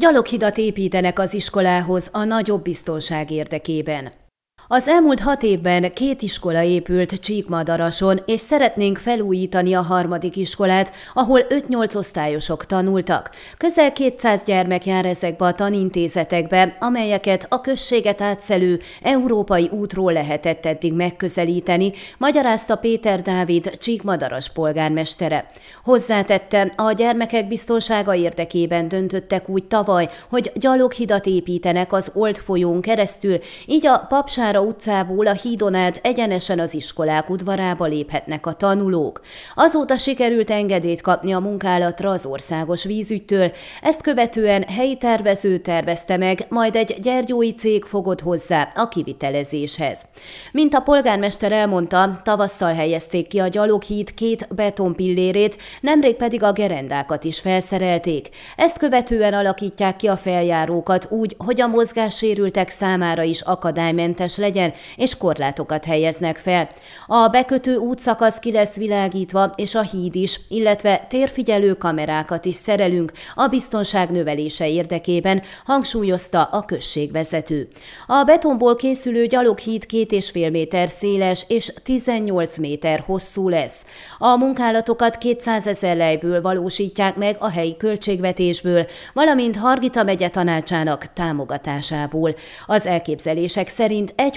Gyaloghidat építenek az iskolához a nagyobb biztonság érdekében. Az elmúlt hat évben két iskola épült Csíkmadarason, és szeretnénk felújítani a harmadik iskolát, ahol 5-8 osztályosok tanultak. Közel 200 gyermek jár ezekbe a tanintézetekbe, amelyeket a községet átszelő európai útról lehetett eddig megközelíteni, magyarázta Péter Dávid Csíkmadaras polgármestere. Hozzátette, a gyermekek biztonsága érdekében döntöttek úgy tavaly, hogy gyaloghidat építenek az Old folyón keresztül, így a Papsára Kálmán utcából a hídon át egyenesen az iskolák udvarába léphetnek a tanulók. Azóta sikerült engedélyt kapni a munkálatra az országos vízügytől, ezt követően helyi tervező tervezte meg, majd egy gyergyói cég fogott hozzá a kivitelezéshez. Mint a polgármester elmondta, tavasszal helyezték ki a gyaloghíd két betonpillérét, nemrég pedig a gerendákat is felszerelték. Ezt követően alakítják ki a feljárókat úgy, hogy a mozgássérültek számára is akadálymentes legyen, legyen, és korlátokat helyeznek fel. A bekötő útszakasz ki lesz világítva, és a híd is, illetve térfigyelő kamerákat is szerelünk a biztonság növelése érdekében, hangsúlyozta a községvezető. A betonból készülő gyaloghíd két és fél méter széles és 18 méter hosszú lesz. A munkálatokat 200 ezer lejből valósítják meg a helyi költségvetésből, valamint Hargita megye tanácsának támogatásából. Az elképzelések szerint egy